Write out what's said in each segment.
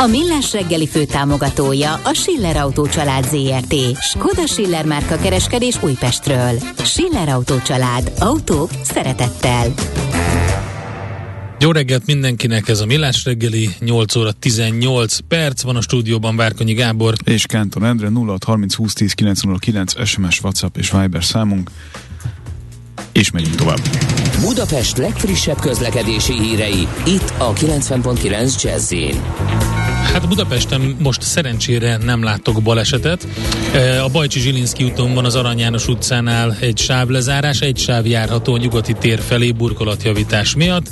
A Millás reggeli főtámogatója a Schiller Autó család ZRT. Skoda Schiller márka kereskedés Újpestről. Schiller Autó család. Autók szeretettel. Jó reggelt mindenkinek, ez a Millás reggeli, 8 óra 18 perc, van a stúdióban Várkonyi Gábor. És Kánton Endre, 0630 20 10 909 SMS, WhatsApp és Viber számunk. És megyünk tovább. Budapest legfrissebb közlekedési hírei, itt a 90.9 jazz Hát Budapesten most szerencsére nem látok balesetet. A Bajcsi Zsilinszki úton van az Arany János utcánál egy sávlezárás, egy sáv járható a nyugati tér felé burkolatjavítás miatt.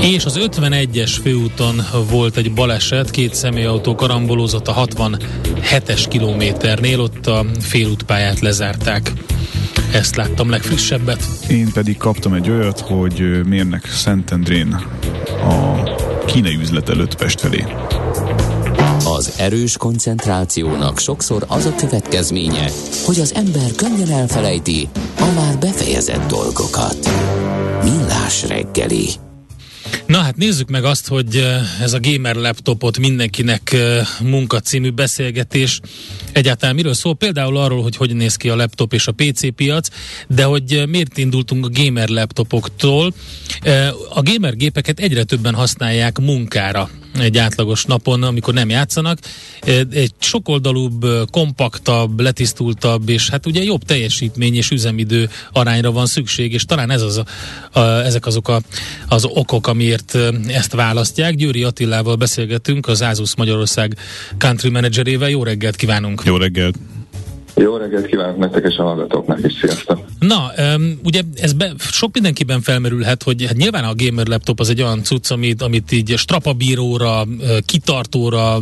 És az 51-es főúton volt egy baleset, két személyautó karambolózott a 67-es kilométernél, ott a félútpályát lezárták. Ezt láttam legfrissebbet. Én pedig kaptam egy olyat, hogy mérnek Szentendrén a kínai üzlet előtt Pest felé. Az erős koncentrációnak sokszor az a következménye, hogy az ember könnyen elfelejti a már befejezett dolgokat. Millás reggeli. Na hát nézzük meg azt, hogy ez a gamer laptopot mindenkinek munka című beszélgetés egyáltalán miről szól. Például arról, hogy hogy néz ki a laptop és a PC piac, de hogy miért indultunk a gamer laptopoktól. A gamer gépeket egyre többen használják munkára egy átlagos napon, amikor nem játszanak. Egy sokoldalúbb, kompaktabb, letisztultabb, és hát ugye jobb teljesítmény és üzemidő arányra van szükség, és talán ez az a, a, ezek azok a, az okok, amiért ezt választják. Győri Attilával beszélgetünk, az Asus Magyarország country managerével. Jó reggelt kívánunk! Jó reggelt! Jó reggelt kívánok nektek és a hallgatóknak is, sziasztok! Na, um, ugye ez be, sok mindenkiben felmerülhet, hogy hát nyilván a gamer laptop az egy olyan cucc, amit, amit így strapabíróra, kitartóra,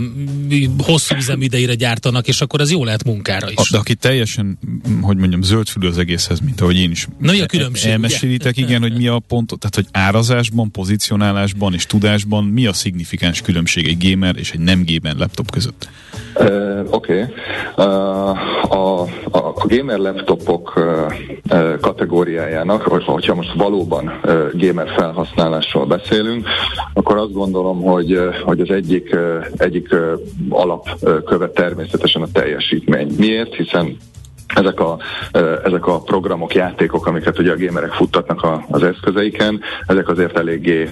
hosszú üzemidejére gyártanak, és akkor ez jó lehet munkára is. De aki teljesen, hogy mondjam, zöldfülű az egészhez, mint ahogy én is. Na mi a különbség? Elmesélitek, ugye? igen, hogy mi a pont, tehát hogy árazásban, pozicionálásban és tudásban mi a szignifikáns különbség egy gamer és egy nem gamer laptop között? Uh, Oké. Okay. Uh, a, a, a gamer laptopok uh, kategóriájának, hogyha most valóban uh, gamer felhasználásról beszélünk, akkor azt gondolom, hogy, hogy az egyik, egyik alapkövet természetesen a teljesítmény. Miért? Hiszen ezek a, ezek a programok, játékok, amiket ugye a gamerek futtatnak a, az eszközeiken, ezek azért eléggé,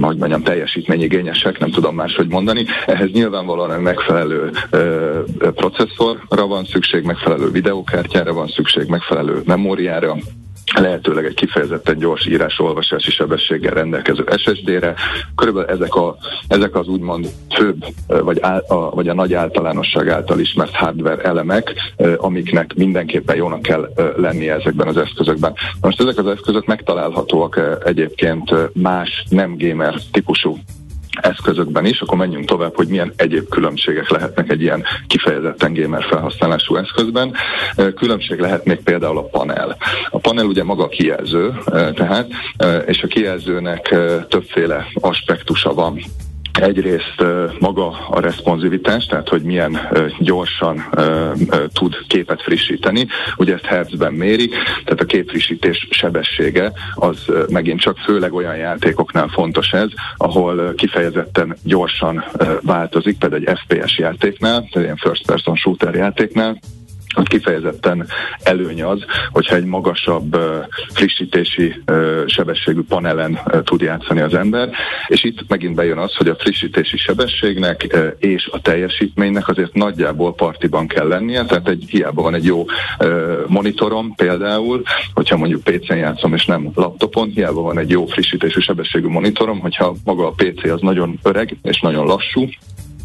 hogy mondjam, teljesítményigényesek, nem tudom máshogy mondani. Ehhez nyilvánvalóan megfelelő processzorra van szükség, megfelelő videókártyára van szükség, megfelelő memóriára, lehetőleg egy kifejezetten gyors írás-olvasási sebességgel rendelkező SSD-re. Körülbelül ezek, a, ezek az úgymond főbb, vagy, a, vagy a nagy általánosság által ismert hardware elemek, amiknek mindenképpen jónak kell lennie ezekben az eszközökben. Most ezek az eszközök megtalálhatóak egyébként más nem gamer típusú eszközökben is, akkor menjünk tovább, hogy milyen egyéb különbségek lehetnek egy ilyen kifejezetten gamer felhasználású eszközben. Különbség lehet még például a panel. A panel ugye maga kijelző, tehát, és a kijelzőnek többféle aspektusa van Egyrészt maga a responsivitás, tehát hogy milyen gyorsan tud képet frissíteni, ugye ezt hertzben méri, tehát a képfrissítés sebessége az megint csak főleg olyan játékoknál fontos ez, ahol kifejezetten gyorsan változik, például egy FPS játéknál, tehát ilyen first person shooter játéknál, ott kifejezetten előny az, hogyha egy magasabb frissítési sebességű panelen tud játszani az ember, és itt megint bejön az, hogy a frissítési sebességnek és a teljesítménynek azért nagyjából partiban kell lennie, tehát egy hiába van egy jó monitorom például, hogyha mondjuk PC-n játszom és nem laptopon, hiába van egy jó frissítési sebességű monitorom, hogyha maga a PC az nagyon öreg és nagyon lassú,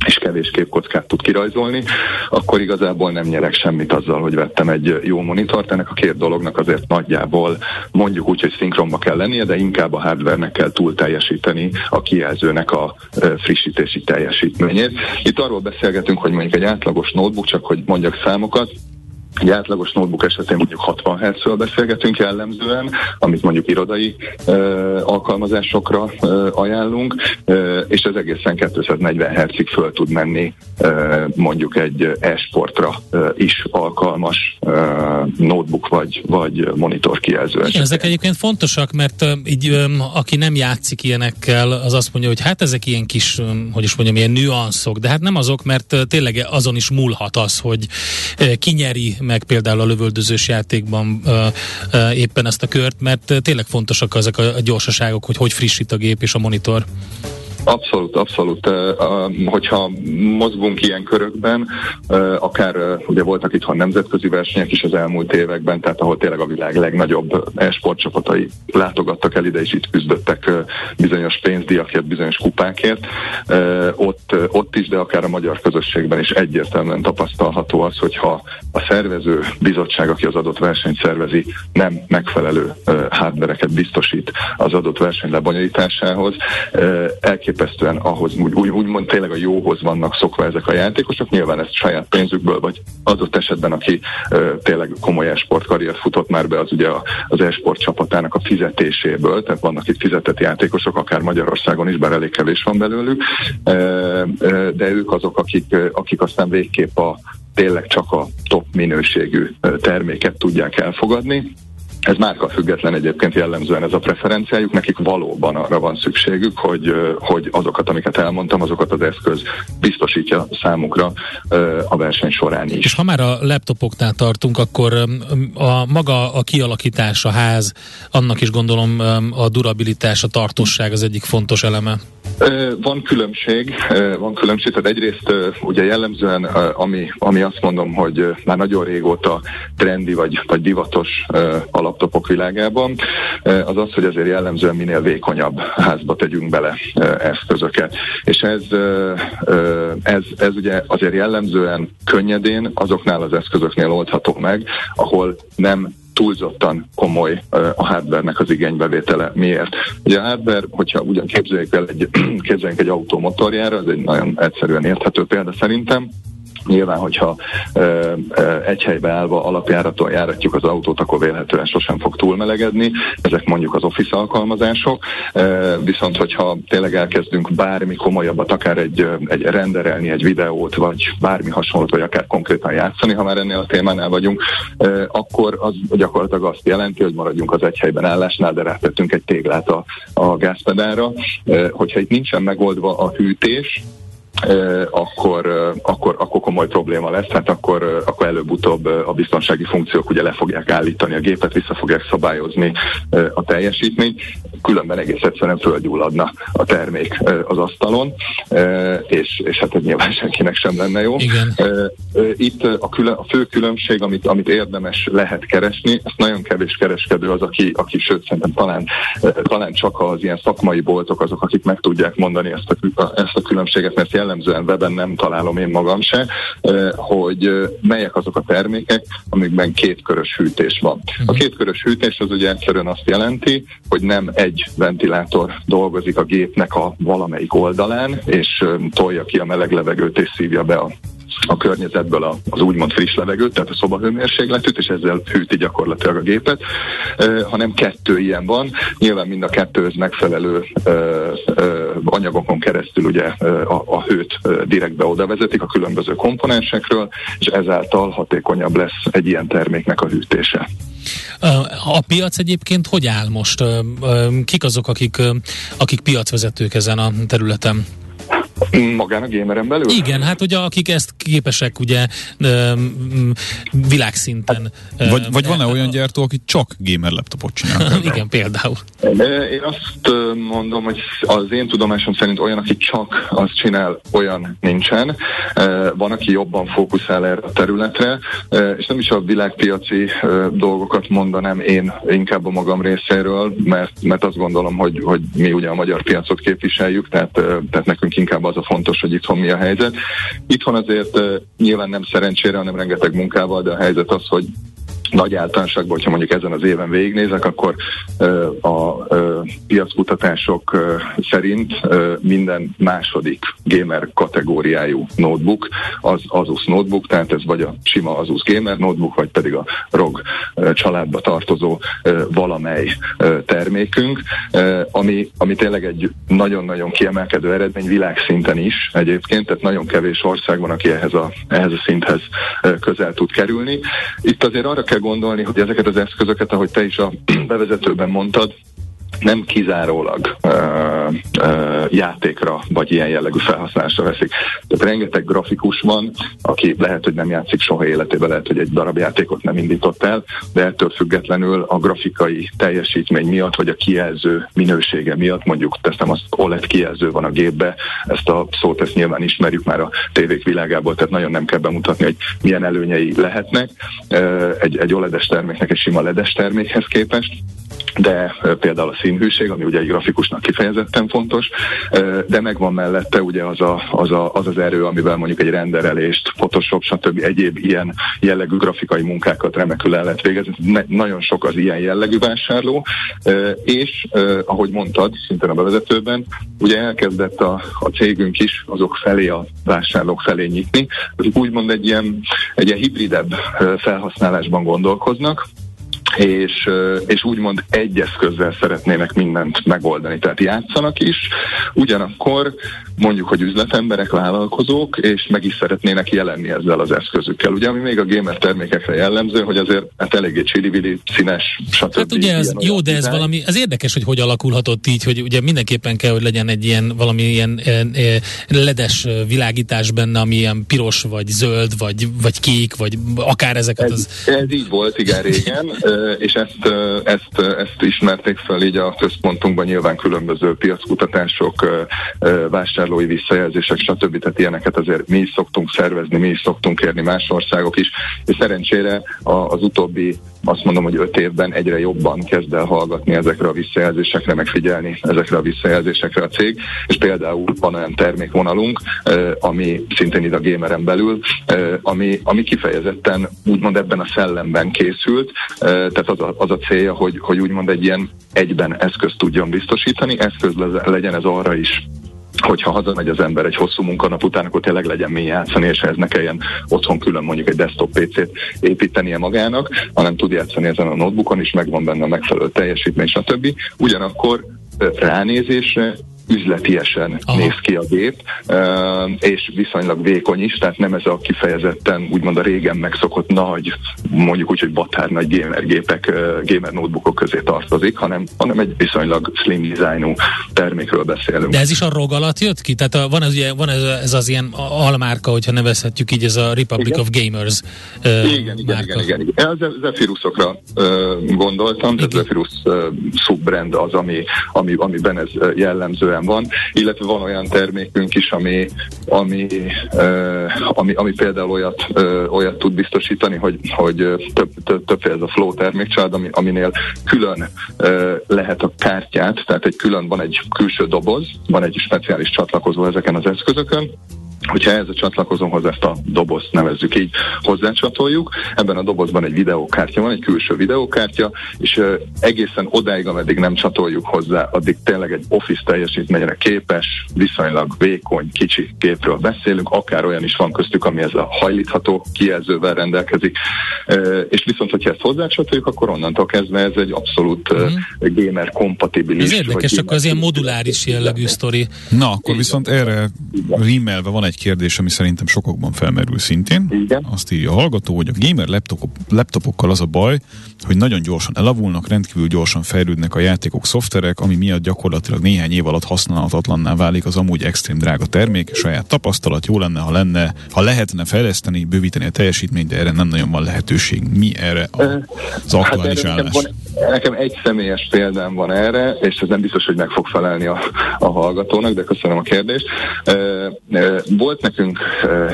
és kevés képkockát tud kirajzolni, akkor igazából nem nyerek semmit azzal, hogy vettem egy jó monitort. Ennek a két dolognak azért nagyjából mondjuk úgy, hogy szinkronba kell lennie, de inkább a hardvernek kell túl teljesíteni a kijelzőnek a frissítési teljesítményét. Itt arról beszélgetünk, hogy mondjuk egy átlagos notebook, csak hogy mondjak számokat, egy átlagos notebook esetén mondjuk 60 Hz-ről beszélgetünk jellemzően, amit mondjuk irodai ö, alkalmazásokra ö, ajánlunk, ö, és ez egészen 240 Hz-ig föl tud menni ö, mondjuk egy e-sportra ö, is alkalmas ö, notebook vagy, vagy monitor kijelző. Igen, ezek egyébként fontosak, mert így ö, aki nem játszik ilyenekkel, az azt mondja, hogy hát ezek ilyen kis, hogy is mondjam, ilyen nüanszok, de hát nem azok, mert tényleg azon is múlhat az, hogy kinyeri meg például a lövöldözős játékban ö, ö, éppen ezt a kört, mert tényleg fontosak ezek a, gyorsaságok, hogy hogy frissít a gép és a monitor. Abszolút, abszolút. Hogyha mozgunk ilyen körökben, akár ugye voltak itthon nemzetközi versenyek is az elmúlt években, tehát ahol tényleg a világ legnagyobb e-sportcsapatai látogattak el ide, és itt küzdöttek bizonyos pénzdíjakért, bizonyos kupákért. Ott, ott is, de akár a magyar közösségben is egyértelműen tapasztalható az, hogyha a szervező bizottság, aki az adott versenyt szervezi, nem megfelelő hardvereket biztosít az adott verseny lebonyolításához, elképesztő elképesztően ahhoz, úgy, úgy, úgymond tényleg a jóhoz vannak szokva ezek a játékosok, nyilván ezt saját pénzükből, vagy adott esetben, aki ö, tényleg komoly esportkarriert futott már be, az ugye az esport csapatának a fizetéséből, tehát vannak itt fizetett játékosok, akár Magyarországon is, bár elég kevés van belőlük, ö, de ők azok, akik, akik aztán végképp a tényleg csak a top minőségű terméket tudják elfogadni, ez márka független egyébként jellemzően ez a preferenciájuk, nekik valóban arra van szükségük, hogy, hogy azokat, amiket elmondtam, azokat az eszköz biztosítja számukra a verseny során is. És ha már a laptopoknál tartunk, akkor a maga a kialakítás, a ház, annak is gondolom a durabilitás, a tartóság az egyik fontos eleme. Van különbség, van különbség, tehát egyrészt ugye jellemzően, ami, ami azt mondom, hogy már nagyon régóta trendi vagy, vagy divatos a laptopok világában, az az, hogy azért jellemzően minél vékonyabb házba tegyünk bele eszközöket. És ez, ez, ez ugye azért jellemzően könnyedén azoknál az eszközöknél oldható meg, ahol nem túlzottan komoly a hardware-nek az igénybevétele. Miért? Ugye a hardware, hogyha ugyan képzeljük el egy, képzeljünk egy autómotorjára, ez egy nagyon egyszerűen érthető példa szerintem, Nyilván, hogyha ö, ö, egy helybe állva alapjáraton járatjuk az autót, akkor vélhetően sosem fog túlmelegedni. Ezek mondjuk az office alkalmazások. Ö, viszont, hogyha tényleg elkezdünk bármi komolyabbat, akár egy, egy renderelni egy videót, vagy bármi hasonlót, vagy akár konkrétan játszani, ha már ennél a témánál vagyunk, ö, akkor az gyakorlatilag azt jelenti, hogy maradjunk az egy helyben állásnál, de rátettünk egy téglát a, a gázpedára. Ö, hogyha itt nincsen megoldva a hűtés, akkor, akkor, akkor komoly probléma lesz, hát akkor, akkor előbb-utóbb a biztonsági funkciók ugye le fogják állítani a gépet, vissza fogják szabályozni a teljesítményt, különben egész egyszerűen földgyulladna a termék az asztalon, és, és hát ez nyilván senkinek sem lenne jó. Igen. Itt a, külön, a fő különbség, amit, amit érdemes lehet keresni, ezt nagyon kevés kereskedő az, aki, aki sőt szerintem talán, talán csak az ilyen szakmai boltok azok, akik meg tudják mondani ezt a, ezt a különbséget, mert jellemzően webben nem találom én magam se, hogy melyek azok a termékek, amikben kétkörös hűtés van. A mhm. kétkörös hűtés az ugye egyszerűen azt jelenti, hogy nem egy ventilátor dolgozik a gépnek a valamelyik oldalán, és tolja ki a meleg levegőt és szívja be a a környezetből az úgymond friss levegőt, tehát a szobahőmérsékletűt, és ezzel hűti gyakorlatilag a gépet, hanem kettő ilyen van. Nyilván mind a kettőhöz megfelelő anyagokon keresztül ugye a, a hőt direktbe oda vezetik a különböző komponensekről, és ezáltal hatékonyabb lesz egy ilyen terméknek a hűtése. A piac egyébként hogy áll most? Kik azok, akik, akik piacvezetők ezen a területen? Magán a gameren belül? Igen, hát ugye akik ezt képesek ugye világszinten. Hát, vagy, vagy van-e olyan gyártó, aki csak gamer laptopot csinál? Igen, például. Én azt mondom, hogy az én tudomásom szerint olyan, aki csak azt csinál, olyan nincsen. Van, aki jobban fókuszál erre a területre, és nem is a világpiaci dolgokat mondanám én inkább a magam részéről, mert, mert azt gondolom, hogy, hogy mi ugye a magyar piacot képviseljük, tehát, tehát nekünk inkább az a fontos, hogy itthon mi a helyzet. Itthon azért nyilván nem szerencsére, hanem rengeteg munkával, de a helyzet az, hogy nagy általánosságban, hogyha mondjuk ezen az éven végignézek, akkor a piackutatások szerint minden második gamer kategóriájú notebook az Asus notebook, tehát ez vagy a sima Asus gamer notebook, vagy pedig a ROG családba tartozó valamely termékünk, ami, ami tényleg egy nagyon-nagyon kiemelkedő eredmény világszinten is egyébként, tehát nagyon kevés ország van, aki ehhez a, ehhez a szinthez közel tud kerülni. Itt azért arra kell gondolni, hogy ezeket az eszközöket, ahogy te is a bevezetőben mondtad, nem kizárólag uh, uh, játékra vagy ilyen jellegű felhasználásra veszik. Tehát rengeteg grafikus van, aki lehet, hogy nem játszik soha életében, lehet, hogy egy darab játékot nem indított el, de ettől függetlenül a grafikai teljesítmény miatt, vagy a kijelző minősége miatt, mondjuk teszem azt, OLED kijelző van a gépbe, ezt a szót ezt nyilván ismerjük már a tévék világából, tehát nagyon nem kell bemutatni, hogy milyen előnyei lehetnek egy, egy OLED-es terméknek egy sima LED-es termékhez képest de például a színhűség, ami ugye egy grafikusnak kifejezetten fontos, de megvan mellette ugye az, a, az, a, az az erő, amivel mondjuk egy renderelést, Photoshop, stb. egyéb ilyen jellegű grafikai munkákat remekül el lehet végezni. Nagyon sok az ilyen jellegű vásárló, és ahogy mondtad, szintén a bevezetőben, ugye elkezdett a, a cégünk is azok felé a vásárlók felé nyitni, azok úgymond egy ilyen, egy ilyen hibridebb felhasználásban gondolkoznak, és, és úgymond egy eszközzel szeretnének mindent megoldani, tehát játszanak is, ugyanakkor mondjuk, hogy üzletemberek, vállalkozók, és meg is szeretnének jelenni ezzel az eszközükkel. Ugye, ami még a gamer termékekre jellemző, hogy azért hát eléggé csili színes, stb. Hát ugye ez jó, de ez dizájn. valami, ez érdekes, hogy hogy alakulhatott így, hogy ugye mindenképpen kell, hogy legyen egy ilyen valami ilyen e, e, ledes világítás benne, ami ilyen piros, vagy zöld, vagy, vagy kék, vagy akár ezeket ez, az... Ez így volt, igen, régen, és ezt, ezt, ezt ismerték fel így a központunkban nyilván különböző piackutatások, vásárlói visszajelzések, stb. Tehát ilyeneket azért mi is szoktunk szervezni, mi is szoktunk kérni más országok is, és szerencsére az utóbbi azt mondom, hogy öt évben egyre jobban kezd el hallgatni ezekre a visszajelzésekre, megfigyelni ezekre a visszajelzésekre a cég, és például van olyan termékvonalunk, ami szintén ide a gameren belül, ami, ami kifejezetten úgymond ebben a szellemben készült, tehát az a, az a célja, hogy, hogy úgymond egy ilyen egyben eszközt tudjon biztosítani, eszköz legyen ez arra is, hogyha hazamegy az ember egy hosszú munkanap után, akkor tényleg legyen mi játszani, és ez ne kelljen otthon külön mondjuk egy desktop PC-t építenie magának, hanem tud játszani ezen a notebookon is, megvan benne a megfelelő teljesítmény, stb. Ugyanakkor ránézésre üzletiesen Aha. néz ki a gép, és viszonylag vékony is, tehát nem ez a kifejezetten úgymond a régen megszokott nagy, mondjuk úgy, hogy batár nagy gamer gépek, gamer notebookok közé tartozik, hanem, hanem egy viszonylag slim designú termékről beszélünk. De ez is a ROG alatt jött ki? Tehát van, ez, ugye, van ez, ez az ilyen almárka, hogyha nevezhetjük így, ez a Republic igen. of Gamers uh, igen, igen, igen, igen, igen. Az Zephyrusokra uh, gondoltam, igen. a Zephyrus uh, subbrand az, ami, ami, amiben ez jellemzően jelen van, illetve van olyan termékünk is, ami, ami, ami, ami például olyat, olyat tud biztosítani, hogy, hogy több, több, többféle ez a flow termékcsalád, ami, aminél külön lehet a kártyát, tehát egy külön van egy külső doboz, van egy speciális csatlakozó ezeken az eszközökön, hogyha ehhez a csatlakozóhoz ezt a dobozt nevezzük így, hozzácsatoljuk. Ebben a dobozban egy videókártya van, egy külső videókártya, és egészen odáig, ameddig nem csatoljuk hozzá, addig tényleg egy office teljesítményre képes, viszonylag vékony, kicsi gépről beszélünk, akár olyan is van köztük, ami ez a hajlítható kijelzővel rendelkezik. És viszont, hogyha ezt hozzácsatoljuk, akkor onnantól kezdve ez egy abszolút uh, gamer kompatibilis. Ez érdekes, csak az ilyen moduláris jellegű sztori. Na, akkor viszont erre rímelve van egy kérdés, ami szerintem sokokban felmerül szintén. Igen. Azt írja a hallgató, hogy a gamer laptop, laptopokkal az a baj, hogy nagyon gyorsan elavulnak, rendkívül gyorsan fejlődnek a játékok, szoftverek, ami miatt gyakorlatilag néhány év alatt használhatatlanná válik az amúgy extrém drága termék. Saját tapasztalat jó lenne, ha lenne, ha lehetne fejleszteni, bővíteni a teljesítményt, de erre nem nagyon van lehetőség. Mi erre az hát aktuális hát állás? Nekem, van, nekem egy személyes példám van erre, és ez nem biztos, hogy meg fog felelni a, a hallgatónak, de köszönöm a kérdést. Volt nekünk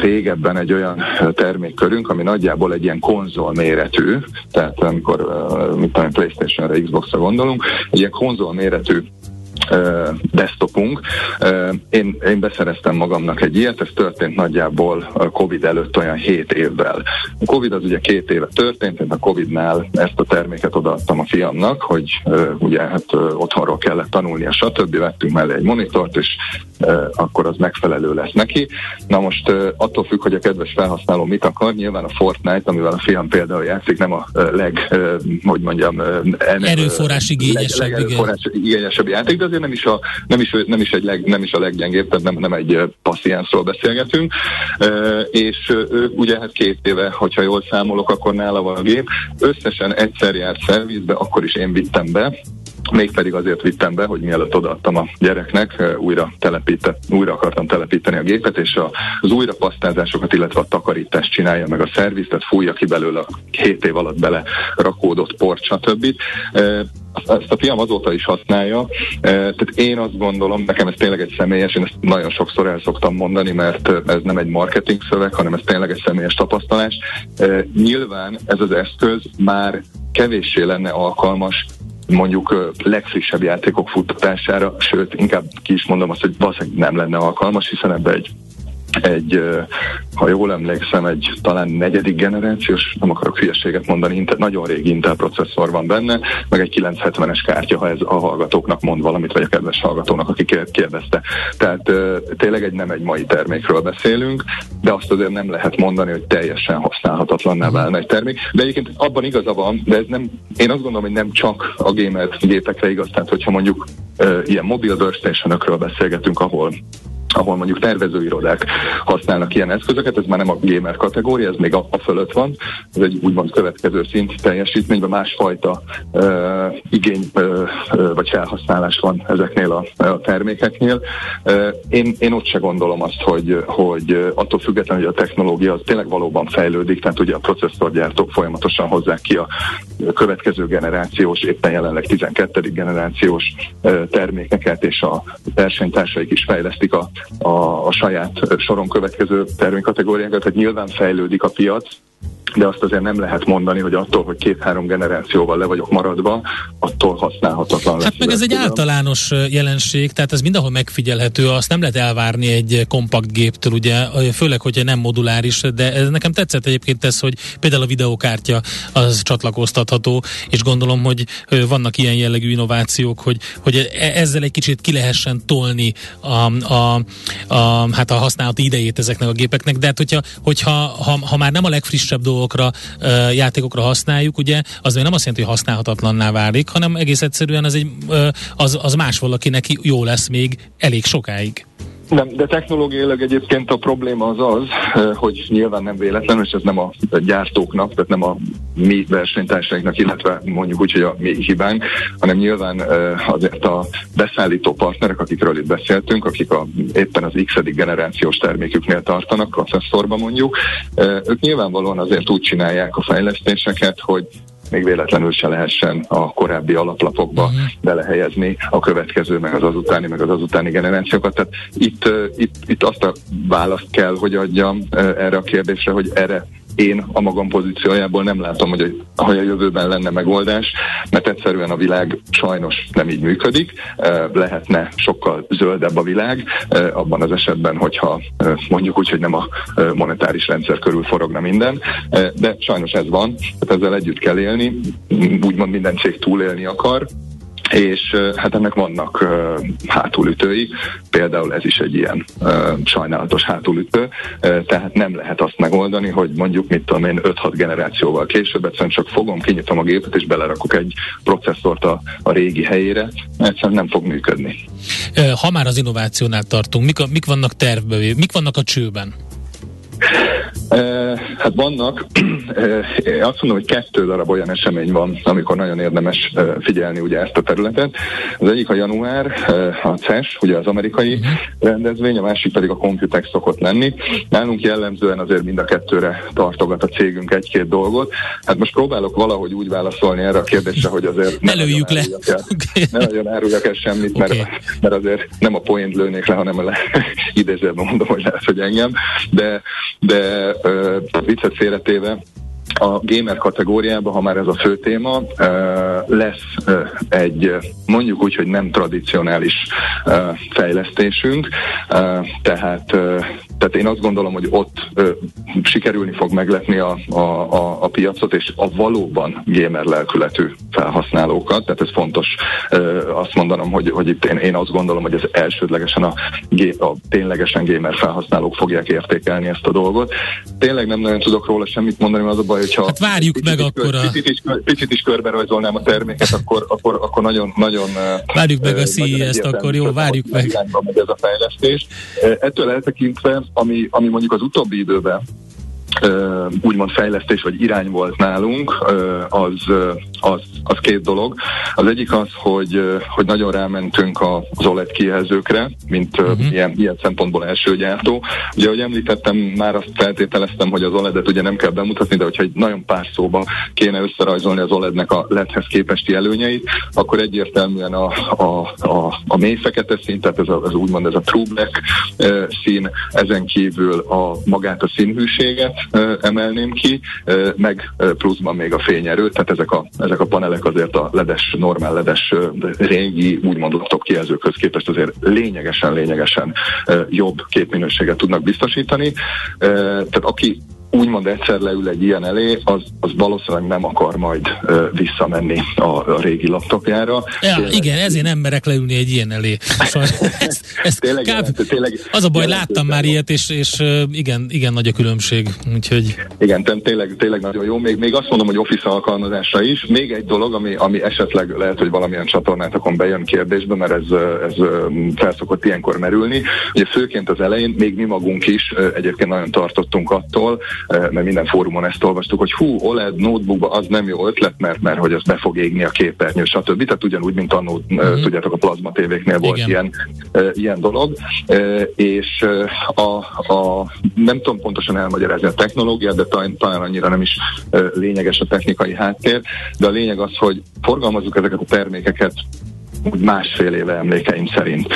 régebben egy olyan termékkörünk, ami nagyjából egy ilyen konzol méretű, tehát amikor mit tudom, Playstation-re, Xbox-ra gondolunk, egy ilyen konzol méretű desktopunk. Én, én beszereztem magamnak egy ilyet, ez történt nagyjából a Covid előtt olyan 7 évvel. A Covid az ugye két éve történt, én a Covidnál ezt a terméket odaadtam a fiamnak, hogy ugye hát otthonról kellett tanulnia, stb. Vettünk mellé egy monitort, és akkor az megfelelő lesz neki. Na most attól függ, hogy a kedves felhasználó mit akar, nyilván a Fortnite, amivel a fiam például játszik, nem a leg, hogy mondjam, erőforrás igényesebb, leg, leg igényesebb játék, de azért nem is, a, nem is, nem is, egy leg, nem is a leggyengébb, tehát nem, nem egy passziánszról beszélgetünk. És ő ugye hát két éve, hogyha jól számolok, akkor nála van a gép. Összesen egyszer járt szervizbe, akkor is én vittem be, mégpedig azért vittem be, hogy mielőtt odaadtam a gyereknek, újra, telepített, újra akartam telepíteni a gépet, és az újrapasztázásokat, illetve a takarítást csinálja meg a szerviz, tehát fújja ki belőle a 7 év alatt bele rakódott port, stb. Ezt a fiam azóta is használja, tehát én azt gondolom, nekem ez tényleg egy személyes, én ezt nagyon sokszor el szoktam mondani, mert ez nem egy marketing szöveg, hanem ez tényleg egy személyes tapasztalás. Nyilván ez az eszköz már kevéssé lenne alkalmas mondjuk legfrissebb játékok futtatására, sőt, inkább ki is mondom azt, hogy valószínűleg nem lenne alkalmas, hiszen ebbe egy egy, ha jól emlékszem, egy talán negyedik generációs, nem akarok hülyeséget mondani, Intel, nagyon régi Intel processzor van benne, meg egy 970-es kártya, ha ez a hallgatóknak mond valamit, vagy a kedves hallgatónak, aki kérdezte. Tehát tényleg egy nem egy mai termékről beszélünk, de azt azért nem lehet mondani, hogy teljesen használhatatlanná válna egy termék. De egyébként abban igaza van, de ez nem, én azt gondolom, hogy nem csak a gamer gépekre igaz, tehát hogyha mondjuk ilyen mobil workstation beszélgetünk, ahol ahol mondjuk tervezőirodák használnak ilyen eszközöket, ez már nem a gamer kategória, ez még a, a fölött van, ez egy úgymond következő szint teljesítményben másfajta uh, igény uh, vagy felhasználás van ezeknél a, a termékeknél. Uh, én, én ott se gondolom azt, hogy, hogy attól függetlenül, hogy a technológia az tényleg valóban fejlődik, tehát ugye a processzorgyártók folyamatosan hozzák ki a következő generációs, éppen jelenleg 12. generációs termékeket, és a versenytársaik is fejlesztik a a, a saját soron következő termékkategóriákat, tehát nyilván fejlődik a piac, de azt azért nem lehet mondani, hogy attól, hogy két-három generációval le vagyok maradva, attól használhatatlan lesz. Hát meg ez egy általános jelenség, tehát ez mindenhol megfigyelhető, azt nem lehet elvárni egy kompakt géptől, ugye, főleg, hogyha nem moduláris, de ez nekem tetszett egyébként ez, hogy például a videokártya az csatlakoztatható, és gondolom, hogy vannak ilyen jellegű innovációk, hogy, hogy e, ezzel egy kicsit ki lehessen tolni a, a, a, hát a használati idejét ezeknek a gépeknek, de hát hogyha, hogyha ha, ha már nem a legfrissebb dolgok dolgokra, játékokra használjuk, ugye, az nem azt jelenti, hogy használhatatlanná válik, hanem egész egyszerűen az, egy, az, az más valakinek jó lesz még elég sokáig. Nem, de technológiailag egyébként a probléma az az, hogy nyilván nem véletlen, és ez nem a gyártóknak, tehát nem a mi versenytársainknak, illetve mondjuk úgy, hogy a mi hibánk, hanem nyilván azért a beszállító partnerek, akikről itt beszéltünk, akik a, éppen az x generációs terméküknél tartanak, processzorban mondjuk, ők nyilvánvalóan azért úgy csinálják a fejlesztéseket, hogy még véletlenül se lehessen a korábbi alaplapokba uh-huh. belehelyezni a következő, meg az azutáni, meg az azutáni generációkat. Tehát itt, itt, itt azt a választ kell, hogy adjam erre a kérdésre, hogy erre én a magam pozíciójából nem látom, hogy hogy a jövőben lenne megoldás, mert egyszerűen a világ sajnos nem így működik. Lehetne sokkal zöldebb a világ, abban az esetben, hogyha mondjuk úgy, hogy nem a monetáris rendszer körül forogna minden, de sajnos ez van, tehát ezzel együtt kell élni, úgymond minden cég túlélni akar, és hát ennek vannak uh, hátulütői, például ez is egy ilyen uh, sajnálatos hátulütő, uh, tehát nem lehet azt megoldani, hogy mondjuk, mit tudom én, 5-6 generációval később egyszerűen csak fogom, kinyitom a gépet, és belerakok egy processzort a, a régi helyére, egyszerűen nem fog működni. Ha már az innovációnál tartunk, mik, a, mik vannak tervbe, mik vannak a csőben? Hát vannak, azt mondom, hogy kettő darab olyan esemény van, amikor nagyon érdemes figyelni ugye ezt a területet. Az egyik a január, a CES, ugye az amerikai rendezvény, a másik pedig a Computex szokott lenni. Nálunk jellemzően azért mind a kettőre tartogat a cégünk egy-két dolgot. Hát most próbálok valahogy úgy válaszolni erre a kérdésre, hogy azért ne lőjük le. El, ne nagyon áruljak el semmit, mert, okay. mert azért nem a point lőnék le, hanem le, idézőben mondom, hogy lehet, hogy engem. De, de viccet félretéve, a gamer kategóriában, ha már ez a fő téma, lesz egy mondjuk úgy, hogy nem tradicionális fejlesztésünk, tehát, tehát én azt gondolom, hogy ott sikerülni fog meglepni a, a, a, a piacot, és a valóban gamer lelkületű felhasználókat, tehát ez fontos azt mondanom, hogy, hogy itt én, én azt gondolom, hogy ez elsődlegesen a, a ténylegesen gamer felhasználók fogják értékelni ezt a dolgot. Tényleg nem nagyon tudok róla semmit mondani, az a baj, hogyha hát várjuk meg is, akkor a... Picit is, picit is körbe rajzolnám a terméket, akkor, akkor, akkor nagyon, nagyon Várjuk meg a CES-t, akkor jó, várjuk meg. Megy ez a fejlesztés. Ettől eltekintve, ami, ami mondjuk az utóbbi időben úgymond fejlesztés vagy irány volt nálunk, az, az, az két dolog. Az egyik az, hogy, hogy nagyon rámentünk az OLED kijelzőkre, mint uh-huh. ilyen, ilyen szempontból első gyártó. Ugye, ahogy említettem, már azt feltételeztem, hogy az OLED-et ugye nem kell bemutatni, de hogyha egy nagyon pár szóba kéne összerajzolni az OLED-nek a LED-hez képesti előnyeit, akkor egyértelműen a, a, a, a mély fekete szín, tehát ez, a, ez úgymond ez a true black szín, ezen kívül a magát a színhűséget, emelném ki, meg pluszban még a fényerőt, tehát ezek a, ezek a panelek azért a ledes, normál ledes régi, úgymond laptop kijelzőkhöz képest azért lényegesen, lényegesen jobb képminőséget tudnak biztosítani. Tehát aki úgymond egyszer leül egy ilyen elé, az, az valószínűleg nem akar majd uh, visszamenni a, a régi laptopjára. Ja, tényleg, igen, ezért nem merek leülni egy ilyen elé. Szóval ezt, ezt tényleg, kb, tényleg, az a baj, láttam már ilyet, és, és igen, igen nagy a különbség. Úgyhogy... Igen, tényleg, tényleg nagyon jó. Még, még azt mondom, hogy Office alkalmazásra is. Még egy dolog, ami, ami esetleg lehet, hogy valamilyen csatornátokon bejön kérdésbe, mert ez, ez felszokott ilyenkor merülni. Ugye főként az elején még mi magunk is egyébként nagyon tartottunk attól, mert minden fórumon ezt olvastuk, hogy hú, OLED notebookba az nem jó ötlet, mert, mert hogy az be fog égni a képernyő, stb. Tehát ugyanúgy, mint annó, uh-huh. tudjátok, a plazma tévéknél volt ilyen, ilyen dolog. És a, a, nem tudom pontosan elmagyarázni a technológiát, de talán, talán annyira nem is lényeges a technikai háttér, de a lényeg az, hogy forgalmazzuk ezeket a termékeket úgy másfél éve emlékeim szerint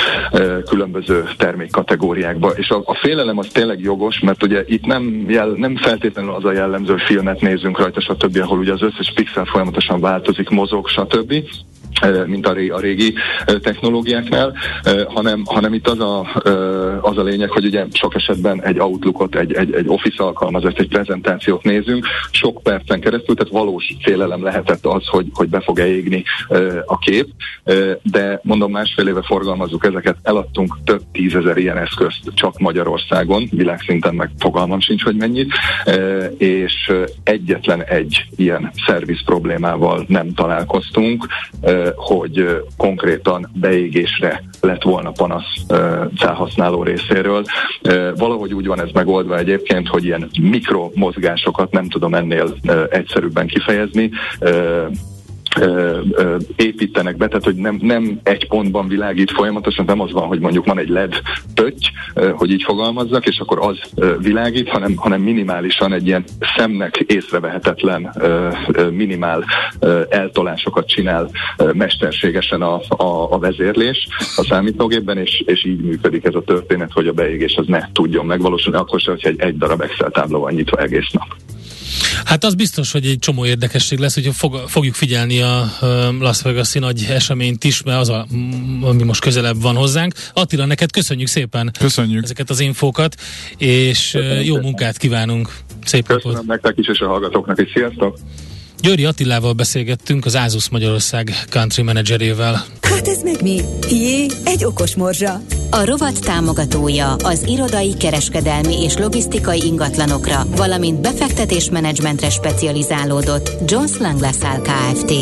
különböző termékkategóriákba. És a, a félelem az tényleg jogos, mert ugye itt nem, jel, nem feltétlenül az a jellemző filmet nézünk rajta, stb., ahol ugye az összes pixel folyamatosan változik, mozog, stb., mint a, régi, a régi technológiáknál, hanem, hanem itt az a, az a lényeg, hogy ugye sok esetben egy Outlookot, egy, egy, egy Office alkalmazást, egy prezentációt nézünk, sok percen keresztül, tehát valós félelem lehetett az, hogy, hogy be fog-e égni a kép, de mondom, másfél éve forgalmazzuk ezeket, eladtunk több tízezer ilyen eszközt csak Magyarországon, világszinten meg fogalmam sincs, hogy mennyit, és egyetlen egy ilyen szerviz problémával nem találkoztunk, hogy konkrétan beégésre lett volna panasz felhasználó részéről. Valahogy úgy van ez megoldva egyébként, hogy ilyen mikromozgásokat nem tudom ennél egyszerűbben kifejezni, építenek be, tehát hogy nem, nem egy pontban világít folyamatosan, nem az van, hogy mondjuk van egy LED pötty, hogy így fogalmazzak, és akkor az világít, hanem, hanem minimálisan egy ilyen szemnek észrevehetetlen minimál eltolásokat csinál mesterségesen a, a, a vezérlés a számítógépben, és, és így működik ez a történet, hogy a beégés az ne tudjon megvalósulni, akkor sem, hogyha egy, egy darab Excel tábla van nyitva egész nap. Hát az biztos, hogy egy csomó érdekesség lesz, hogy fog, fogjuk figyelni a Las Vegas-i nagy eseményt is, mert az, a, ami most közelebb van hozzánk. Attila, neked köszönjük szépen köszönjük. ezeket az infókat, és köszönjük jó szépen. munkát kívánunk. Szép Köszönöm napot. nektek is, és a hallgatóknak is. Sziasztok! Győri Attilával beszélgettünk, az Ázus Magyarország country managerével. Hát ez meg mi? Jé, egy okos morzsa. A rovat támogatója az irodai, kereskedelmi és logisztikai ingatlanokra, valamint befektetésmenedzsmentre specializálódott Jones Lang LaSalle Kft.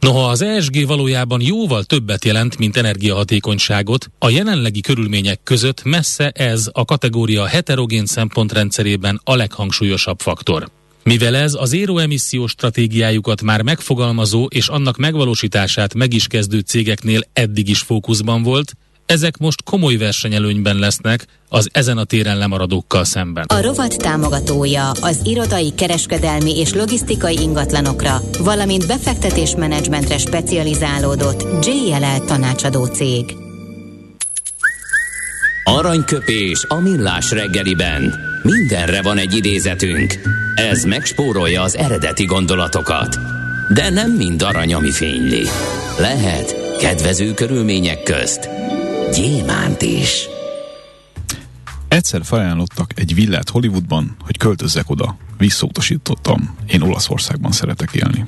Noha az ESG valójában jóval többet jelent, mint energiahatékonyságot, a jelenlegi körülmények között messze ez a kategória heterogén szempontrendszerében a leghangsúlyosabb faktor. Mivel ez az éroemissziós stratégiájukat már megfogalmazó és annak megvalósítását meg is kezdő cégeknél eddig is fókuszban volt, ezek most komoly versenyelőnyben lesznek az ezen a téren lemaradókkal szemben. A rovat támogatója az irodai, kereskedelmi és logisztikai ingatlanokra, valamint befektetésmenedzsmentre specializálódott JLL tanácsadó cég. Aranyköpés a millás reggeliben. mindenre van egy idézetünk. Ez megspórolja az eredeti gondolatokat. De nem mind arany, ami fényli. Lehet kedvező körülmények közt gyémánt is. Egyszer felajánlottak egy villát Hollywoodban, hogy költözzek oda. Visszautasítottam. Én Olaszországban szeretek élni.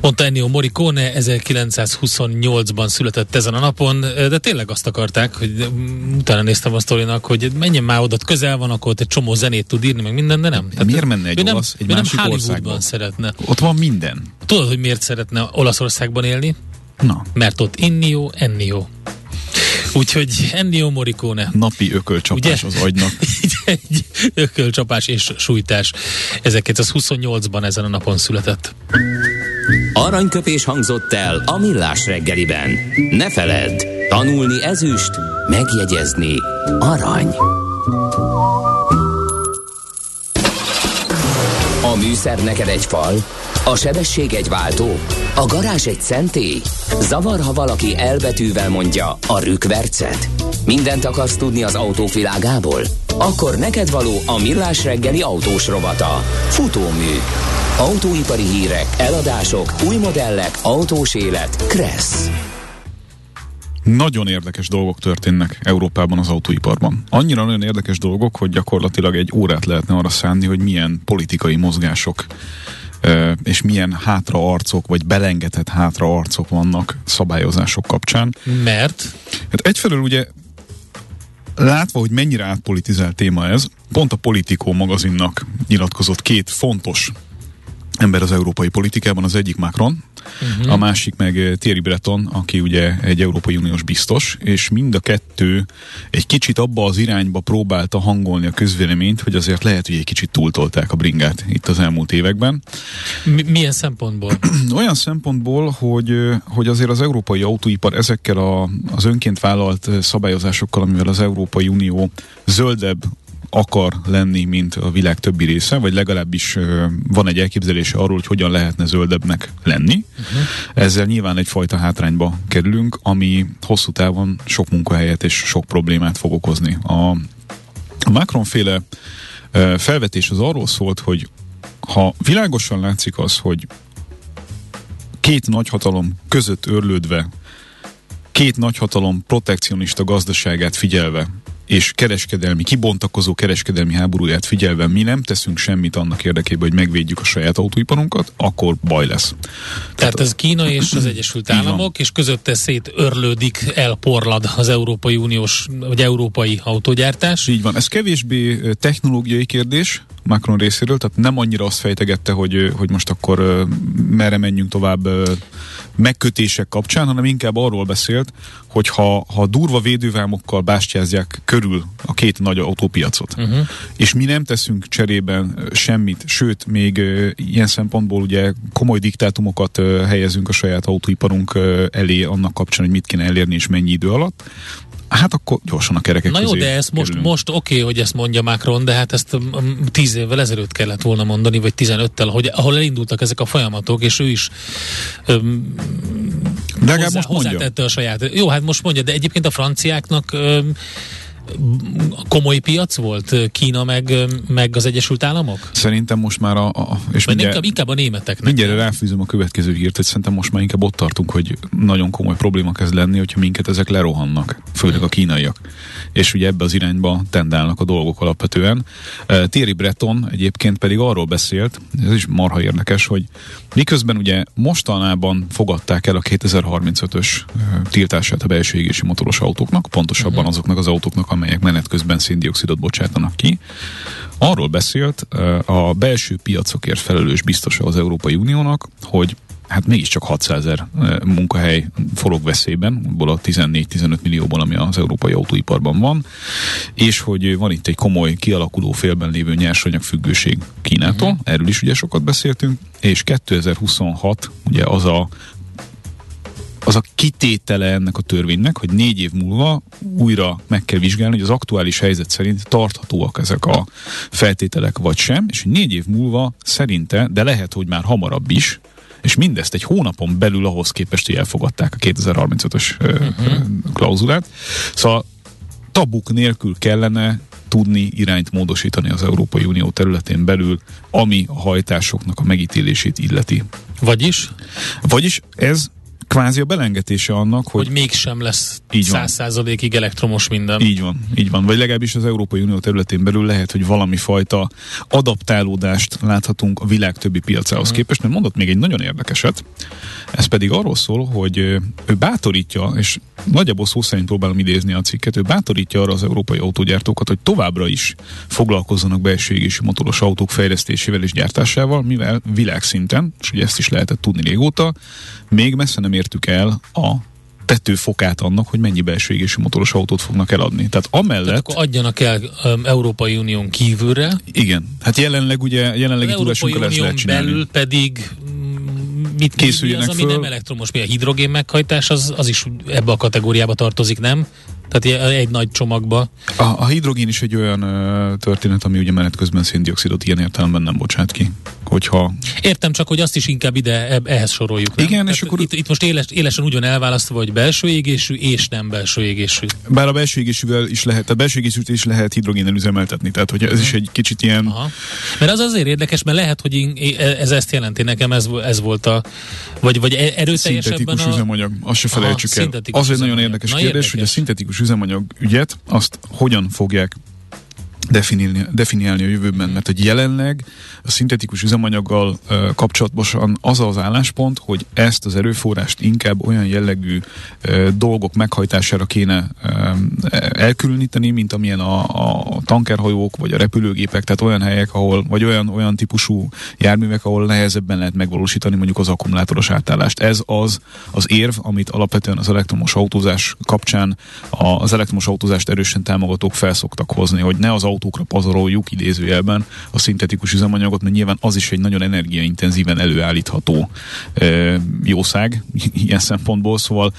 Mondta Ennio Morricone 1928-ban született ezen a napon, de tényleg azt akarták, hogy utána néztem a sztorinak, hogy menjen már oda, közel van, akkor ott egy csomó zenét tud írni, meg minden, de nem. Tehát miért menne egy nem, olasz egy nem másik Hollywoodban országban? szeretne. Ott van minden. Tudod, hogy miért szeretne Olaszországban élni? Na, Mert ott Ennio, Ennio. Úgyhogy Ennio Morricone. napi ökölcsapás Ugye? az agynak. Egy ökölcsapás és sújtás. 1928-ban ezen a napon született. Aranyköpés hangzott el a millás reggeliben. Ne feledd, tanulni ezüst, megjegyezni arany. A műszer neked egy fal, a sebesség egy váltó, a garázs egy szentély. Zavar, ha valaki elbetűvel mondja a rükvercet. Mindent akarsz tudni az autóvilágából? Akkor neked való a millás reggeli autós rovata. Futómű. Autóipari hírek, eladások, új modellek, autós élet. Kressz. Nagyon érdekes dolgok történnek Európában az autóiparban. Annyira nagyon érdekes dolgok, hogy gyakorlatilag egy órát lehetne arra szánni, hogy milyen politikai mozgások és milyen hátraarcok, vagy belengedett hátraarcok vannak szabályozások kapcsán. Mert Hát egyfelől ugye látva, hogy mennyire átpolitizált téma ez, pont a Politico magazinnak nyilatkozott két fontos ember az európai politikában, az egyik Macron, uh-huh. a másik meg Thierry Breton, aki ugye egy Európai Uniós biztos, és mind a kettő egy kicsit abba az irányba próbálta hangolni a közvéleményt, hogy azért lehet, hogy egy kicsit túltolták a bringát itt az elmúlt években. mi, milyen szempontból? Olyan szempontból, hogy, hogy azért az európai autóipar ezekkel a, az önként vállalt szabályozásokkal, amivel az Európai Unió zöldebb akar lenni, mint a világ többi része, vagy legalábbis van egy elképzelése arról, hogy hogyan lehetne zöldebbnek lenni. Uh-huh. Ezzel nyilván egyfajta hátrányba kerülünk, ami hosszú távon sok munkahelyet és sok problémát fog okozni. A, a Macron féle ö, felvetés az arról szólt, hogy ha világosan látszik az, hogy két nagyhatalom között örlődve, két nagyhatalom protekcionista gazdaságát figyelve, és kereskedelmi, kibontakozó kereskedelmi háborúját figyelve mi nem teszünk semmit annak érdekében, hogy megvédjük a saját autóiparunkat, akkor baj lesz. Tehát ez Kína és az Egyesült. Államok, és közötte szét örlődik, elporlad az Európai Uniós, vagy európai autógyártás. Így van. Ez kevésbé technológiai kérdés Macron részéről, tehát nem annyira azt fejtegette, hogy, hogy most akkor merre menjünk tovább megkötések kapcsán, hanem inkább arról beszélt, hogy ha, ha durva védővámokkal bástyázzák körül a két nagy autópiacot, uh-huh. és mi nem teszünk cserében semmit, sőt, még ilyen szempontból ugye komoly diktátumokat helyezünk a saját autóiparunk elé annak kapcsán, hogy mit kéne elérni és mennyi idő alatt, hát akkor gyorsan a kerekek Na jó, de ezt most, kerülünk. most oké, okay, hogy ezt mondja Macron, de hát ezt um, tíz évvel ezelőtt kellett volna mondani, vagy 15-tel, hogy ahol elindultak ezek a folyamatok, és ő is um, De legalább hozzá, most hozzátette a saját. Jó, hát most mondja, de egyébként a franciáknak um, komoly piac volt Kína meg, meg az Egyesült Államok? Szerintem most már a... a és Vagy mindjárt, inkább, a németeknek. mindjárt ráfűzöm a következő hírt, hogy szerintem most már inkább ott tartunk, hogy nagyon komoly probléma kezd lenni, hogyha minket ezek lerohannak, főleg a kínaiak. És ugye ebbe az irányba tendálnak a dolgok alapvetően. Thierry Breton egyébként pedig arról beszélt, ez is marha érdekes, hogy miközben ugye mostanában fogadták el a 2035-ös uh, tiltását a belső égési motoros autóknak, pontosabban uh-huh. azoknak az autóknak, amelyek menet közben széndiokszidot bocsátanak ki. Arról beszélt uh, a belső piacokért felelős biztosa az Európai Uniónak, hogy hát mégiscsak 600 ezer uh, munkahely forog veszélyben, abból a 14-15 millióból, ami az európai autóiparban van, és hogy van itt egy komoly kialakuló félben lévő nyersanyag függőség Kínától, uh-huh. erről is ugye sokat beszéltünk, és 2026 ugye az a az a kitétele ennek a törvénynek, hogy négy év múlva újra meg kell vizsgálni, hogy az aktuális helyzet szerint tarthatóak ezek a feltételek vagy sem, és hogy négy év múlva szerinte, de lehet, hogy már hamarabb is, és mindezt egy hónapon belül ahhoz képest, hogy elfogadták a 2035-ös uh-huh. klauzulát. Szóval tabuk nélkül kellene tudni irányt módosítani az Európai Unió területén belül, ami a hajtásoknak a megítélését illeti. Vagyis? Vagyis ez kvázi a belengetése annak, hogy... Hogy mégsem lesz száz százalékig elektromos minden. Így van, így van. Vagy legalábbis az Európai Unió területén belül lehet, hogy valami fajta adaptálódást láthatunk a világ többi piacához uh-huh. képest, mert mondott még egy nagyon érdekeset, ez pedig arról szól, hogy ő bátorítja, és nagyjából szó szerint próbálom idézni a cikket, ő bátorítja arra az európai autógyártókat, hogy továbbra is foglalkozzanak belső égési motoros autók fejlesztésével és gyártásával, mivel világszinten, és ugye ezt is lehetett tudni régóta, még messze nem értük el a tetőfokát annak, hogy mennyi belső égésű motoros autót fognak eladni. Tehát amellett... Tehát akkor adjanak el um, Európai Unión kívülre. Igen. Hát jelenleg ugye jelenlegi tudásunkkal ezt lehet csinálni. belül pedig mit készüljenek mi az, ami föl. nem elektromos, mi a hidrogén meghajtás, az, az is ebbe a kategóriába tartozik, nem? Tehát egy nagy csomagba. A, a hidrogén is egy olyan uh, történet, ami ugye menet közben széndiokszidot ilyen értelemben nem bocsát ki. Hogyha... Értem csak, hogy azt is inkább ide ehhez soroljuk. Nem? Igen, Tehát és akkor... Itt, itt most éles, élesen ugyan elválasztva, hogy belső égésű és nem belső égésű. Bár a belső égésűvel is lehet, tehát belső égésűt is lehet hidrogénnel üzemeltetni, tehát hogy ez is egy kicsit ilyen... Aha. Mert az azért érdekes, mert lehet, hogy én, ez ezt jelenti nekem, ez, ez volt a... Vagy, vagy e- erőteljesebben szintetikus a... üzemanyag, azt se felejtsük Aha, el. Az egy nagyon érdekes Na, kérdés, érdekes. hogy a szintetikus üzemanyag ügyet, azt hogyan fogják definiálni, definiálni a jövőben, mert hogy jelenleg a szintetikus üzemanyaggal uh, kapcsolatosan az az álláspont, hogy ezt az erőforrást inkább olyan jellegű uh, dolgok meghajtására kéne uh, elkülöníteni, mint amilyen a, a tankerhajók, vagy a repülőgépek, tehát olyan helyek, ahol, vagy olyan, olyan típusú járművek, ahol nehezebben lehet megvalósítani mondjuk az akkumulátoros átállást. Ez az az érv, amit alapvetően az elektromos autózás kapcsán az elektromos autózást erősen támogatók felszoktak hozni, hogy ne az autókra pazaroljuk idézőjelben a szintetikus üzemanyagot, mert nyilván az is egy nagyon energiaintenzíven előállítható e, jószág ilyen szempontból, szóval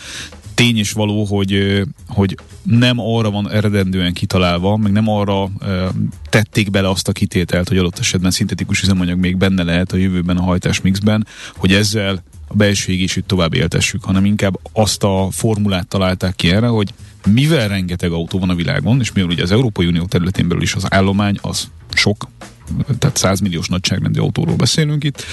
tény is való, hogy, hogy nem arra van eredendően kitalálva, meg nem arra tették bele azt a kitételt, hogy adott esetben szintetikus üzemanyag még benne lehet a jövőben a hajtás mixben, hogy ezzel a belső égésűt tovább éltessük, hanem inkább azt a formulát találták ki erre, hogy mivel rengeteg autó van a világon, és mivel ugye az Európai Unió területén belül is az állomány az sok, tehát 100 milliós nagyságrendű autóról beszélünk itt,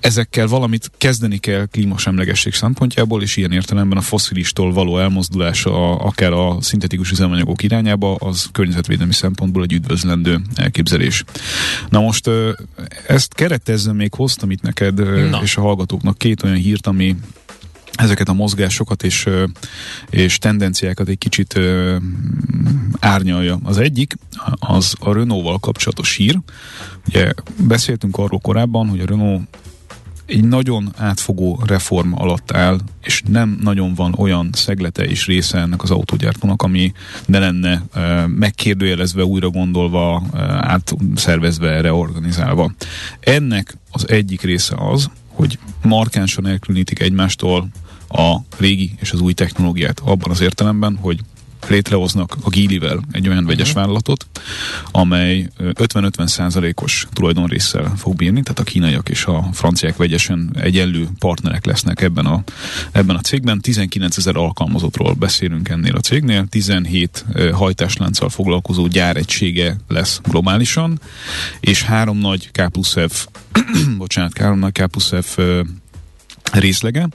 ezekkel valamit kezdeni kell klímasemlegesség szempontjából, és ilyen értelemben a foszilistól való elmozdulás a, akár a szintetikus üzemanyagok irányába, az környezetvédelmi szempontból egy üdvözlendő elképzelés. Na most ezt keretezzen még hoztam itt neked Na. és a hallgatóknak két olyan hírt, ami ezeket a mozgásokat és, és tendenciákat egy kicsit árnyalja. Az egyik, az a Renault-val kapcsolatos hír. Ugye beszéltünk arról korábban, hogy a Renault egy nagyon átfogó reform alatt áll, és nem nagyon van olyan szeglete és része ennek az autógyártónak, ami ne lenne e, megkérdőjelezve, újra gondolva, e, átszervezve, reorganizálva. Ennek az egyik része az, hogy markánsan elkülönítik egymástól a régi és az új technológiát abban az értelemben, hogy létrehoznak a Gilivel egy olyan vegyes uh-huh. vállalatot, amely 50-50 százalékos tulajdonrészsel fog bírni, tehát a kínaiak és a franciák vegyesen egyenlő partnerek lesznek ebben a, ebben a cégben. 19 ezer alkalmazottról beszélünk ennél a cégnél, 17 hajtáslánccal foglalkozó gyáregysége lesz globálisan, és három nagy K plusz F bocsánat, három nagy K plusz F részlege,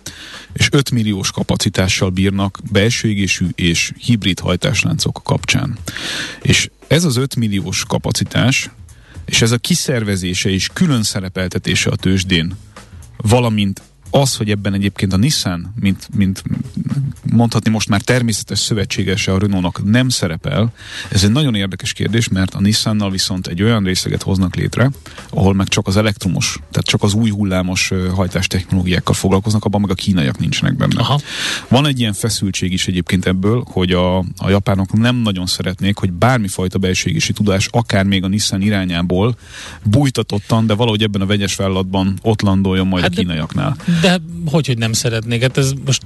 és 5 milliós kapacitással bírnak belső égésű és hibrid hajtásláncok kapcsán. És ez az 5 milliós kapacitás, és ez a kiszervezése és külön szerepeltetése a tőzsdén, valamint az, hogy ebben egyébként a Nissan, mint, mint mondhatni most már természetes szövetségese a Renault-nak nem szerepel, ez egy nagyon érdekes kérdés, mert a Nissannal viszont egy olyan részleget hoznak létre, ahol meg csak az elektromos, tehát csak az új hullámos hajtás technológiákkal foglalkoznak, abban meg a kínaiak nincsenek benne. Aha. Van egy ilyen feszültség is egyébként ebből, hogy a, a japánok nem nagyon szeretnék, hogy bármifajta belségési tudás, akár még a Nissan irányából bújtatottan, de valahogy ebben a vegyes vállalatban ott landoljon majd hát a kínaiaknál. De hogy, hogy nem szeretnék? Hát ez most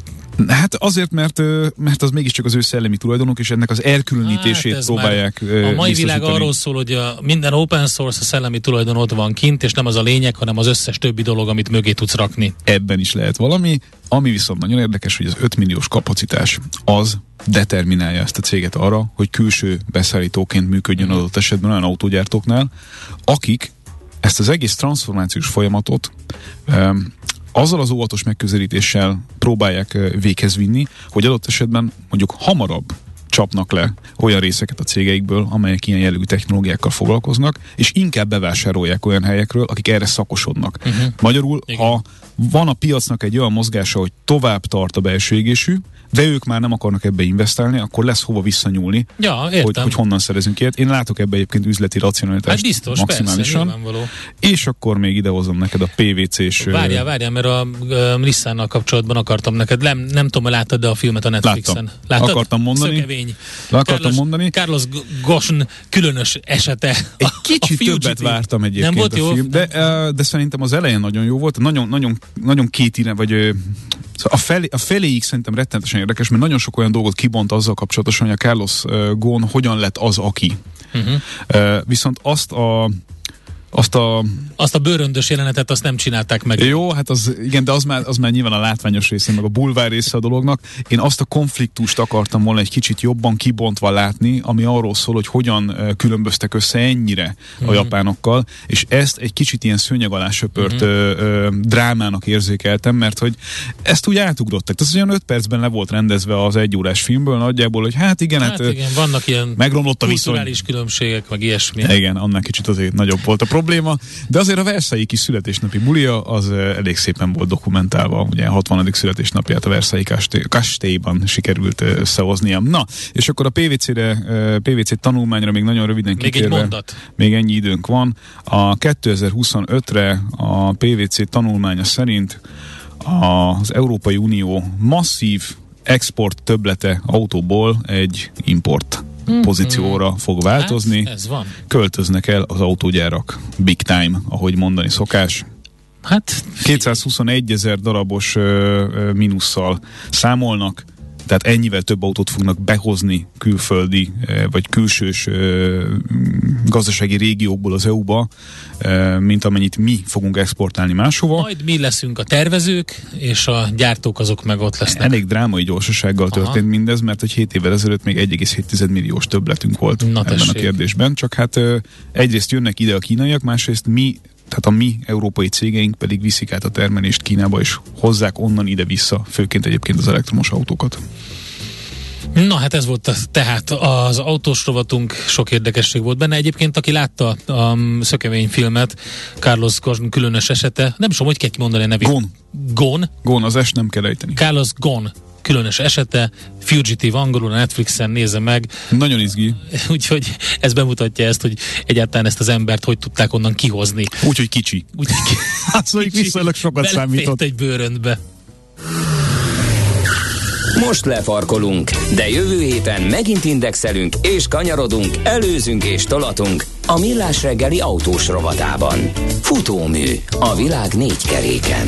Hát azért, mert, mert az mégiscsak az ő szellemi tulajdonok, és ennek az elkülönítését hát próbálják A mai világ arról szól, hogy a minden open source, a szellemi tulajdon ott van kint, és nem az a lényeg, hanem az összes többi dolog, amit mögé tudsz rakni. Ebben is lehet valami. Ami viszont nagyon érdekes, hogy az 5 milliós kapacitás az determinálja ezt a céget arra, hogy külső beszállítóként működjön mm. adott esetben olyan autógyártóknál, akik ezt az egész transformációs folyamatot um, azzal az óvatos megközelítéssel próbálják véghez vinni, hogy adott esetben mondjuk hamarabb csapnak le olyan részeket a cégeikből, amelyek ilyen jellegű technológiákkal foglalkoznak, és inkább bevásárolják olyan helyekről, akik erre szakosodnak. Uh-huh. Magyarul, Igen. ha van a piacnak egy olyan mozgása, hogy tovább tart a belső égésű, de ők már nem akarnak ebbe investálni, akkor lesz hova visszanyúlni, ja, hogy, hogy honnan szerezünk ilyet. Én látok ebbe egyébként üzleti racionalitást hát biztos, maximálisan. Persze, és akkor még idehozom neked a PVC-s... Várjál, várjál, mert a uh, Nissan-nal kapcsolatban akartam neked, nem, nem tudom, láttad de a filmet a Netflixen. Láttam. Láttad? Akartam mondani. Szökevény. Akartam Carlos, mondani. Carlos Gosn különös esete. Egy kicsit többet vártam egyébként nem volt a jó? film, de, de szerintem az elején nagyon jó volt. Nagyon, nagyon, nagyon két vagy Szóval a, felé, a feléig szerintem rettenetesen érdekes, mert nagyon sok olyan dolgot kibont azzal kapcsolatosan, hogy a Carlos Ghosn hogyan lett az, aki. Uh-huh. Uh, viszont azt a azt a... Azt a bőröndös jelenetet azt nem csinálták meg. Jó, hát az, igen, de az már, az már nyilván a látványos része, meg a bulvár része a dolognak. Én azt a konfliktust akartam volna egy kicsit jobban kibontva látni, ami arról szól, hogy hogyan különböztek össze ennyire mm-hmm. a mhm. japánokkal, és ezt egy kicsit ilyen szőnyeg alá söpört mm-hmm. ö, ö, drámának érzékeltem, mert hogy ezt úgy átugrottak. Tehát olyan öt percben le volt rendezve az egy órás filmből nagyjából, hogy hát igen, hát, hát igen, vannak ilyen megromlott a viszony. különbségek, meg ilyesmi. Igen, annál kicsit azért nagyobb volt a probléma, de azért a Versailles kis születésnapi bulia az elég szépen volt dokumentálva, ugye a 60. születésnapját a Versailles kastélyban sikerült összehoznia. Na, és akkor a PVC-re, PVC tanulmányra még nagyon röviden kitérve. Még egy mondat. Még ennyi időnk van. A 2025-re a PVC tanulmánya szerint az Európai Unió masszív export töblete autóból egy import. Pozícióra fog változni. Hát, ez van. Költöznek el az autógyárak big time, ahogy mondani szokás. Hát 221 ezer darabos ö, ö, mínusszal számolnak, tehát ennyivel több autót fognak behozni külföldi vagy külsős gazdasági régiókból az EU-ba, mint amennyit mi fogunk exportálni máshova. Majd mi leszünk a tervezők, és a gyártók azok meg ott lesznek. Elég drámai gyorsasággal Aha. történt mindez, mert hogy 7 évvel ezelőtt még 1,7 milliós többletünk volt Na ebben tessék. a kérdésben. Csak hát egyrészt jönnek ide a kínaiak, másrészt mi tehát a mi európai cégeink pedig viszik át a termelést Kínába, és hozzák onnan ide-vissza, főként egyébként az elektromos autókat. Na hát ez volt tehát az autós rovatunk, sok érdekesség volt benne. Egyébként, aki látta a Szökevény filmet, Carlos Ghosn különös esete, nem tudom, hogy kell mondani a nevét. Gon. Gon? Gon, az es nem kell ejteni. Carlos Gon különös esete, Fugitive angolul a Netflixen nézze meg. Nagyon izgi. Úgyhogy ez bemutatja ezt, hogy egyáltalán ezt az embert hogy tudták onnan kihozni. Úgyhogy kicsi. Úgyhogy ki... hát szóval viszonylag sokat számított. egy bőröntbe. Most lefarkolunk, de jövő héten megint indexelünk és kanyarodunk, előzünk és tolatunk a Millás reggeli autós rovatában. Futómű a világ négy keréken.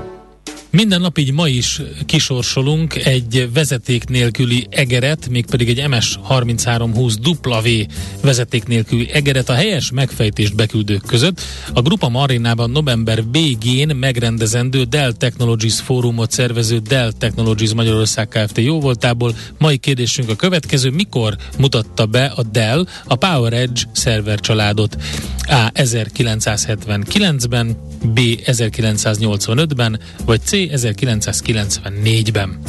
Minden nap így ma is kisorsolunk egy vezeték nélküli egeret, mégpedig egy MS3320 W vezeték nélküli egeret a helyes megfejtést beküldők között. A Grupa Marinában november végén megrendezendő Dell Technologies fórumot szervező Dell Technologies Magyarország Kft. jóvoltából. Mai kérdésünk a következő, mikor mutatta be a Dell a PowerEdge szerver családot? A. 1979-ben, B. 1985-ben, vagy C. 1994-ben.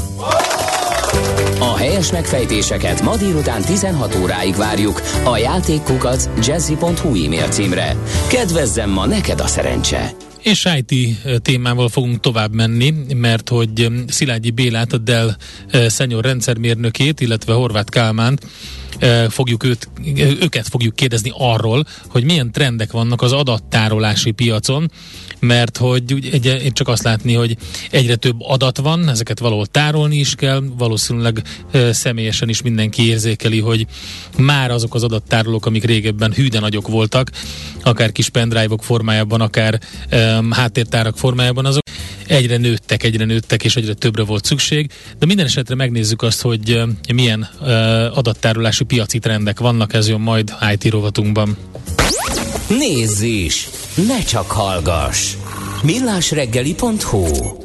A helyes megfejtéseket ma délután 16 óráig várjuk a játékkukac jazzy.hu e-mail címre. Kedvezzem ma neked a szerencse! És IT témával fogunk tovább menni, mert hogy Szilágyi Bélát, a Dell senior rendszermérnökét, illetve Horváth Kálmánt fogjuk őt, őket fogjuk kérdezni arról, hogy milyen trendek vannak az adattárolási piacon, mert hogy úgy egy, csak azt látni, hogy egyre több adat van, ezeket valahol tárolni is kell, valószínűleg e, személyesen is mindenki érzékeli, hogy már azok az adattárolók, amik régebben hűde nagyok voltak, akár kis pendrive-ok formájában, akár e, háttértárak formájában, azok egyre nőttek, egyre nőttek, és egyre többre volt szükség, de minden esetre megnézzük azt, hogy milyen uh, adattárolási piaci trendek vannak, ez jön majd IT rovatunkban. Nézz is! Ne csak hallgass! millásreggeli.hu